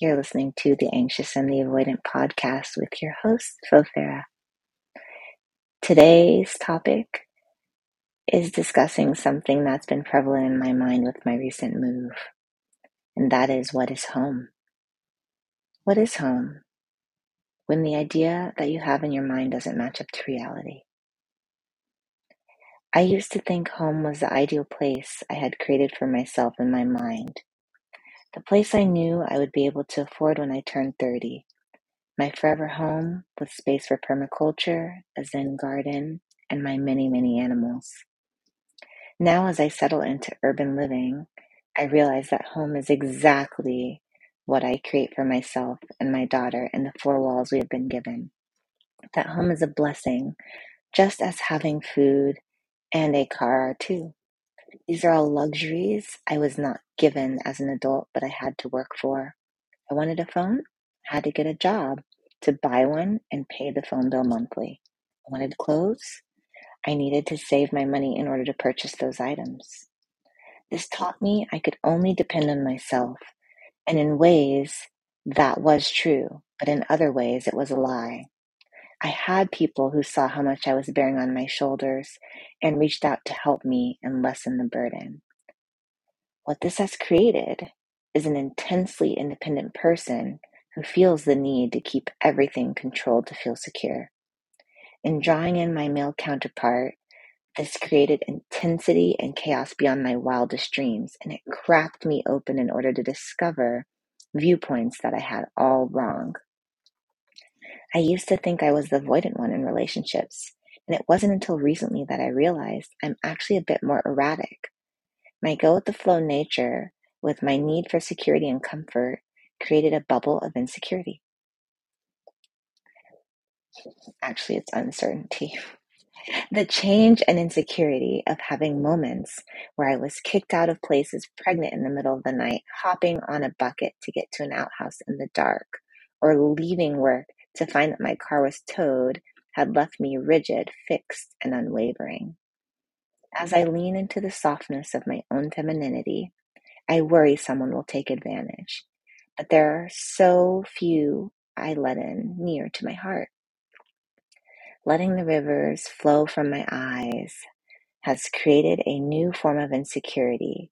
You're listening to the Anxious and the Avoidant podcast with your host, Fofera. Today's topic is discussing something that's been prevalent in my mind with my recent move, and that is what is home? What is home? When the idea that you have in your mind doesn't match up to reality. I used to think home was the ideal place I had created for myself in my mind the place I knew I would be able to afford when I turned 30. My forever home with space for permaculture, a zen garden, and my many, many animals. Now, as I settle into urban living, I realize that home is exactly what I create for myself and my daughter in the four walls we have been given. That home is a blessing, just as having food and a car are too. These are all luxuries I was not given as an adult, but I had to work for. I wanted a phone, I had to get a job to buy one and pay the phone bill monthly. I wanted clothes, I needed to save my money in order to purchase those items. This taught me I could only depend on myself, and in ways that was true, but in other ways it was a lie. I had people who saw how much I was bearing on my shoulders and reached out to help me and lessen the burden. What this has created is an intensely independent person who feels the need to keep everything controlled to feel secure. In drawing in my male counterpart, this created intensity and chaos beyond my wildest dreams, and it cracked me open in order to discover viewpoints that I had all wrong. I used to think I was the avoidant one in relationships, and it wasn't until recently that I realized I'm actually a bit more erratic. My go with the flow nature, with my need for security and comfort, created a bubble of insecurity. Actually, it's uncertainty. The change and insecurity of having moments where I was kicked out of places pregnant in the middle of the night, hopping on a bucket to get to an outhouse in the dark, or leaving work to find that my car was towed had left me rigid, fixed, and unwavering. As I lean into the softness of my own femininity, I worry someone will take advantage. But there are so few I let in near to my heart. Letting the rivers flow from my eyes has created a new form of insecurity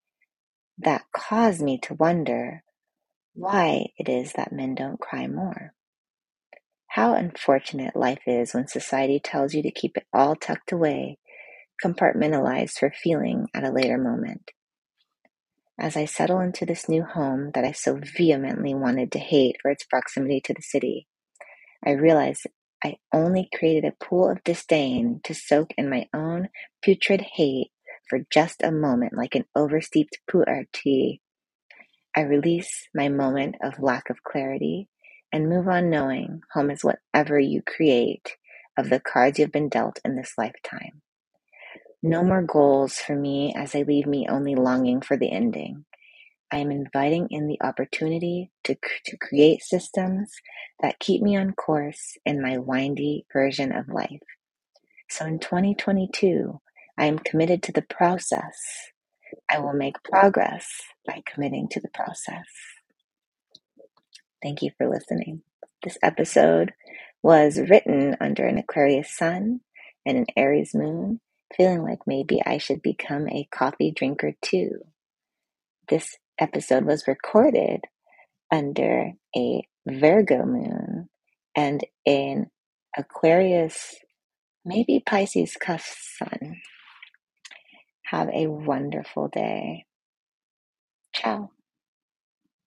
that caused me to wonder why it is that men don't cry more. How unfortunate life is when society tells you to keep it all tucked away, compartmentalized for feeling at a later moment. As I settle into this new home that I so vehemently wanted to hate for its proximity to the city, I realize I only created a pool of disdain to soak in my own putrid hate for just a moment like an oversteeped pu'er tea. I release my moment of lack of clarity and move on knowing home is whatever you create of the cards you've been dealt in this lifetime. No more goals for me as they leave me only longing for the ending. I am inviting in the opportunity to, to create systems that keep me on course in my windy version of life. So in 2022, I am committed to the process. I will make progress by committing to the process. Thank you for listening. This episode was written under an Aquarius sun and an Aries moon, feeling like maybe I should become a coffee drinker too. This episode was recorded under a Virgo moon and an Aquarius, maybe Pisces cusp sun. Have a wonderful day. Ciao.